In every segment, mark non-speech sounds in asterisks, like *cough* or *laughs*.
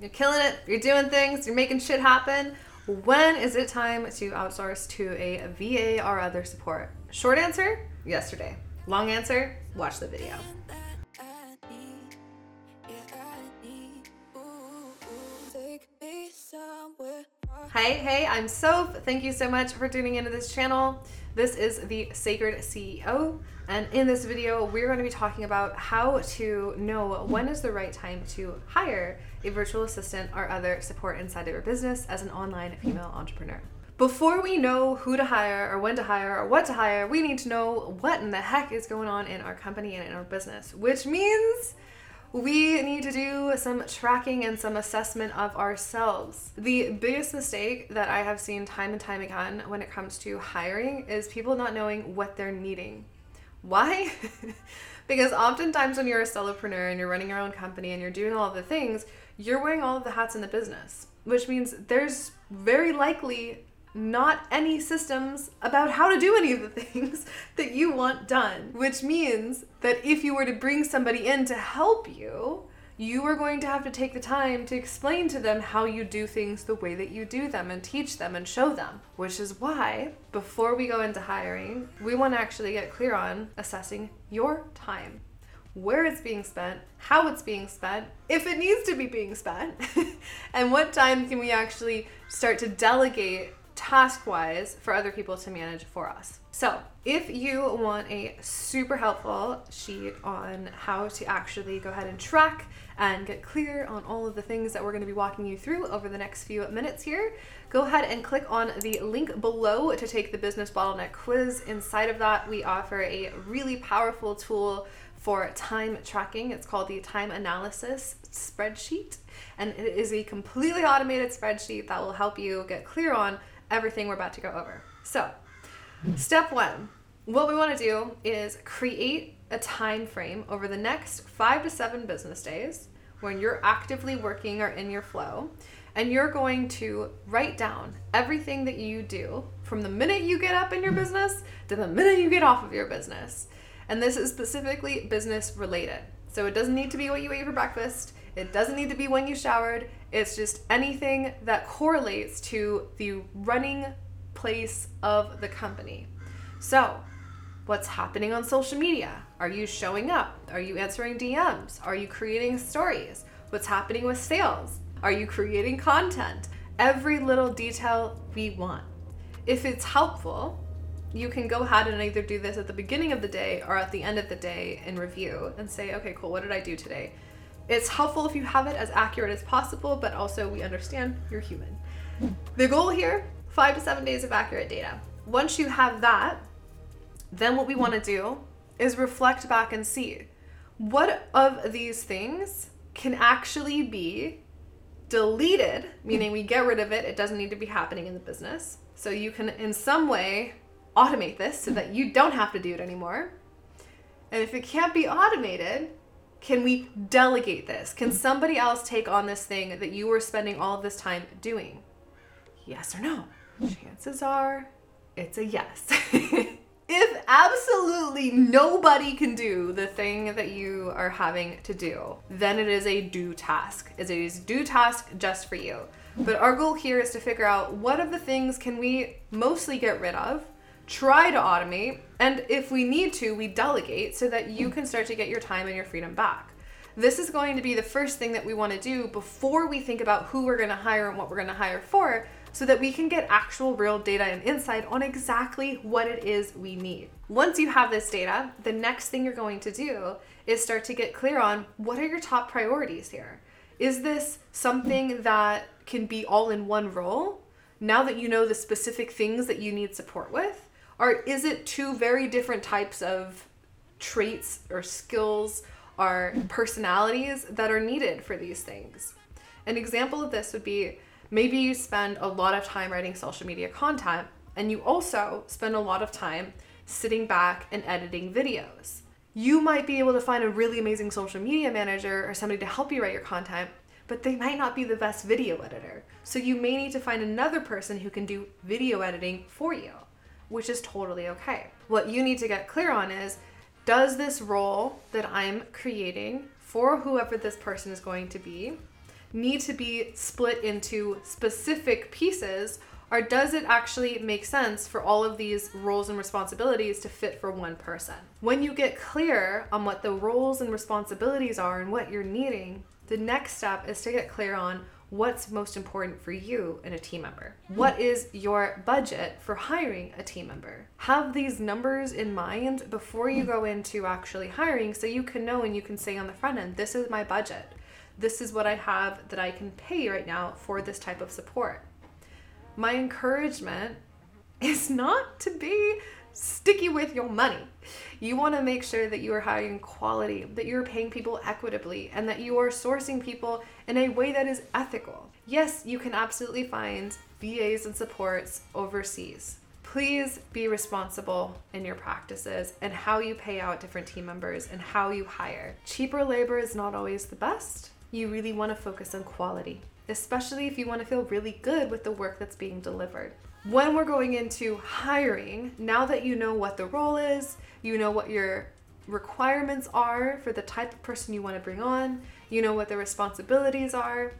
You're killing it, you're doing things, you're making shit happen. When is it time to outsource to a VA or other support? Short answer, yesterday. Long answer, watch the video. Hey, hey, I'm Soph. Thank you so much for tuning into this channel. This is the Sacred CEO, and in this video, we're going to be talking about how to know when is the right time to hire a virtual assistant or other support inside of your business as an online female entrepreneur. Before we know who to hire or when to hire or what to hire, we need to know what in the heck is going on in our company and in our business, which means we need to do some tracking and some assessment of ourselves. The biggest mistake that I have seen time and time again when it comes to hiring is people not knowing what they're needing. Why? *laughs* because oftentimes when you're a solopreneur and you're running your own company and you're doing all the things, you're wearing all of the hats in the business, which means there's very likely not any systems about how to do any of the *laughs* things that you want done. Which means that if you were to bring somebody in to help you, you are going to have to take the time to explain to them how you do things the way that you do them and teach them and show them. Which is why, before we go into hiring, we want to actually get clear on assessing your time where it's being spent, how it's being spent, if it needs to be being spent, *laughs* and what time can we actually start to delegate task wise for other people to manage for us. So, if you want a super helpful sheet on how to actually go ahead and track and get clear on all of the things that we're going to be walking you through over the next few minutes here, go ahead and click on the link below to take the business bottleneck quiz. Inside of that, we offer a really powerful tool for time tracking. It's called the time analysis spreadsheet, and it is a completely automated spreadsheet that will help you get clear on everything we're about to go over. So, step one what we want to do is create a time frame over the next five to seven business days when you're actively working or in your flow. And you're going to write down everything that you do from the minute you get up in your business to the minute you get off of your business. And this is specifically business related. So it doesn't need to be what you ate for breakfast. It doesn't need to be when you showered. It's just anything that correlates to the running place of the company. So, what's happening on social media? Are you showing up? Are you answering DMs? Are you creating stories? What's happening with sales? Are you creating content? Every little detail we want. If it's helpful, you can go ahead and either do this at the beginning of the day or at the end of the day in review and say, okay, cool, what did I do today? It's helpful if you have it as accurate as possible, but also we understand you're human. The goal here five to seven days of accurate data. Once you have that, then what we want to do is reflect back and see what of these things can actually be deleted, meaning we get rid of it, it doesn't need to be happening in the business. So you can, in some way, automate this so that you don't have to do it anymore. And if it can't be automated, can we delegate this? Can mm. somebody else take on this thing that you were spending all of this time doing? Yes or no? Chances are it's a yes. *laughs* if absolutely nobody can do the thing that you are having to do, then it is a do task. It is a do task just for you. But our goal here is to figure out what of the things can we mostly get rid of try to automate, and if we need to, we delegate so that you can start to get your time and your freedom back. This is going to be the first thing that we want to do before we think about who we're going to hire and what we're going to hire for so that we can get actual real data and insight on exactly what it is we need. Once you have this data, the next thing you're going to do is start to get clear on what are your top priorities here. Is this something that can be all in one role now that you know the specific things that you need support with? Or is it two very different types of traits or skills or personalities that are needed for these things? An example of this would be maybe you spend a lot of time writing social media content and you also spend a lot of time sitting back and editing videos. You might be able to find a really amazing social media manager or somebody to help you write your content, but they might not be the best video editor. So you may need to find another person who can do video editing for you which is totally okay. What you need to get clear on is does this role that I'm creating for whoever this person is going to be, need to be split into specific pieces or does it actually make sense for all of these roles and responsibilities to fit for one person? When you get clear on what the roles and responsibilities are and what you're needing, the next step is to get clear on what's most important for you in a team member. What is your budget for hiring a team member? Have these numbers in mind before you go into actually hiring so you can know and you can say on the front end, this is my budget. This is what I have that I can pay right now for this type of support my encouragement is not to be sticky with your money. You want to make sure that you are hiring quality, that you're paying people equitably, and that you are sourcing people in a way that is ethical. Yes, you can absolutely find VAs and supports overseas. Please be responsible in your practices and how you pay out different team members and how you hire. Cheaper labor is not always the best. You really want to focus on quality especially if you want to feel really good with the work that's being delivered. When we're going into hiring, now that you know what the role is, you know what your requirements are for the type of person you want to bring on, you know what the responsibilities are,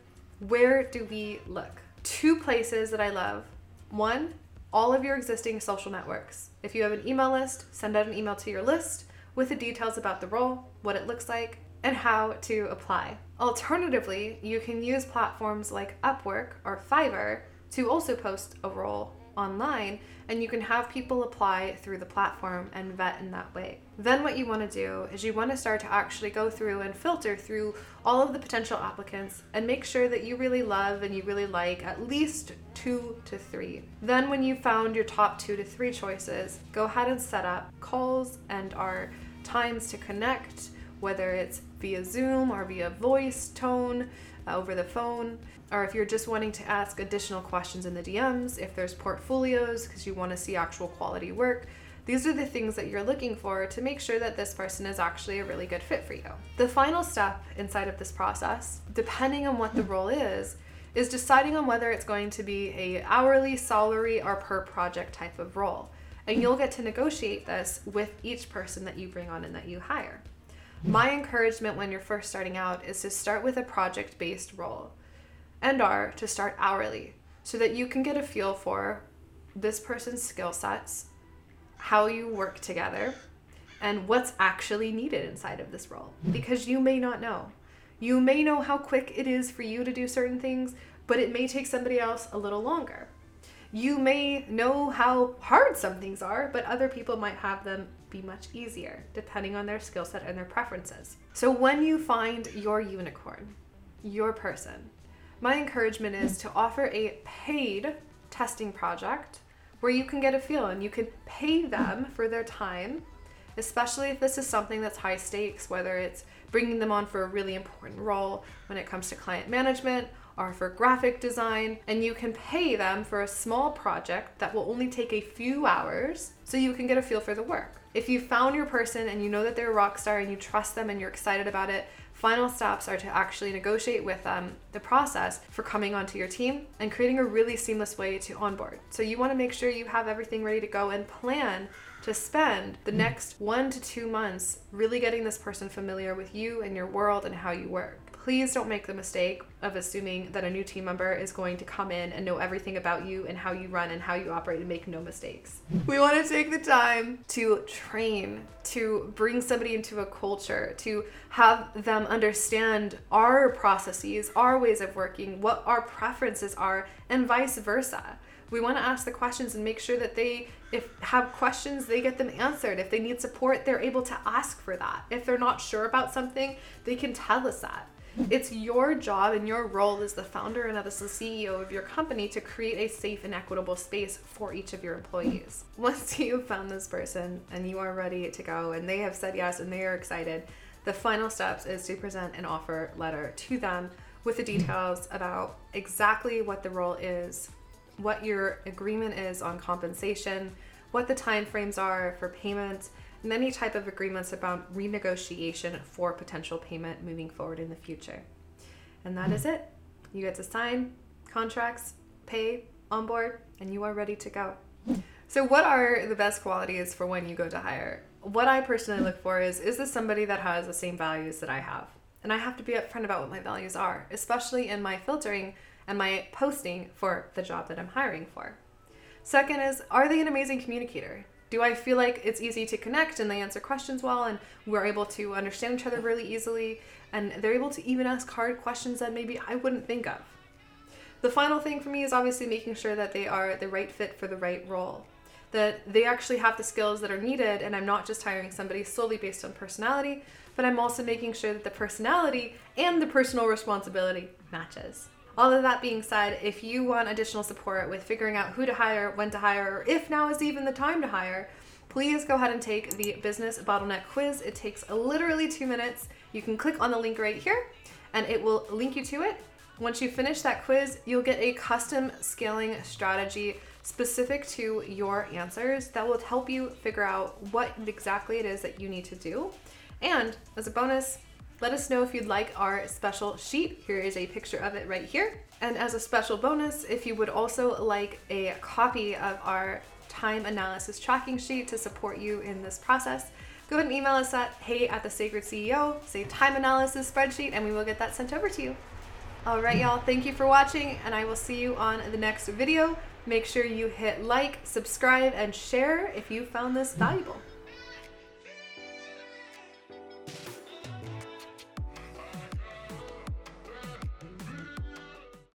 where do we look? Two places that I love. One, all of your existing social networks. If you have an email list, send out an email to your list with the details about the role, what it looks like, and how to apply. Alternatively, you can use platforms like Upwork or Fiverr to also post a role online and you can have people apply through the platform and vet in that way. Then, what you want to do is you want to start to actually go through and filter through all of the potential applicants and make sure that you really love and you really like at least two to three. Then, when you found your top two to three choices, go ahead and set up calls and our times to connect whether it's via Zoom or via voice tone over the phone, or if you're just wanting to ask additional questions in the DMs, if there's portfolios because you want to see actual quality work. These are the things that you're looking for to make sure that this person is actually a really good fit for you. The final step inside of this process, depending on what the role is, is deciding on whether it's going to be a hourly, salary, or per project type of role. And you'll get to negotiate this with each person that you bring on and that you hire. My encouragement when you're first starting out is to start with a project based role and are to start hourly so that you can get a feel for this person's skill sets, how you work together, and what's actually needed inside of this role because you may not know. You may know how quick it is for you to do certain things, but it may take somebody else a little longer. You may know how hard some things are, but other people might have them be much easier depending on their skill set and their preferences. So when you find your unicorn, your person, my encouragement is to offer a paid testing project where you can get a feel and you can pay them for their time, especially if this is something that's high stakes, whether it's bringing them on for a really important role when it comes to client management are for graphic design, and you can pay them for a small project that will only take a few hours so you can get a feel for the work. If you found your person and you know that they're a rock star and you trust them and you're excited about it, final steps are to actually negotiate with them the process for coming onto your team and creating a really seamless way to onboard. So you want to make sure you have everything ready to go and plan to spend the mm. next one to two months really getting this person familiar with you and your world and how you work please don't make the mistake of assuming that a new team member is going to come in and know everything about you and how you run and how you operate and make no mistakes. We want to take the time to train, to bring somebody into a culture, to have them understand our processes, our ways of working, what our preferences are, and vice versa. We want to ask the questions and make sure that they if have questions, they get them answered. If they need support, they're able to ask for that. If they're not sure about something, they can tell us that. It's your job and your role as the founder and as the CEO of your company to create a safe and equitable space for each of your employees. *laughs* Once you've found this person and you are ready to go and they have said yes and they are excited, the final steps is to present an offer letter to them with the details about exactly what the role is, what your agreement is on compensation, what the time frames are for payment, and any type of agreements about renegotiation for potential payment moving forward in the future. And that is hmm. it. You get to sign contracts, pay, onboard, and you are ready to go. So, what are the best qualities for when you go to hire? What I personally look for is is this somebody that has the same values that I have? And I have to be upfront about what my values are, especially in my filtering and my posting for the job that I'm hiring for. Second is, are they an amazing communicator? Do I feel like it's easy to connect and they answer questions well and we're able to understand each other really easily and they're able to even ask hard questions that maybe I wouldn't think of? The final thing for me is obviously making sure that they are the right fit for the right role. That they actually have the skills that are needed, and I'm not just hiring somebody solely based on personality, but I'm also making sure that the personality and the personal responsibility matches. All of that being said, if you want additional support with figuring out who to hire, when to hire, or if now is even the time to hire, please go ahead and take the Business Bottleneck Quiz. It takes literally two minutes. You can click on the link right here and it will link you to it. Once you finish that quiz, you'll get a custom scaling strategy specific to your answers that will help you figure out what exactly it is that you need to do. And as a bonus, let us know if you'd like our special sheet. Here is a picture of it right here. And as a special bonus, if you would also like a copy of our time analysis tracking sheet to support you in this process, go ahead and email us at hey at the sacred CEO, say time analysis spreadsheet, and we will get that sent over to you. All right, y'all, thank you for watching, and I will see you on the next video. Make sure you hit like, subscribe, and share if you found this valuable.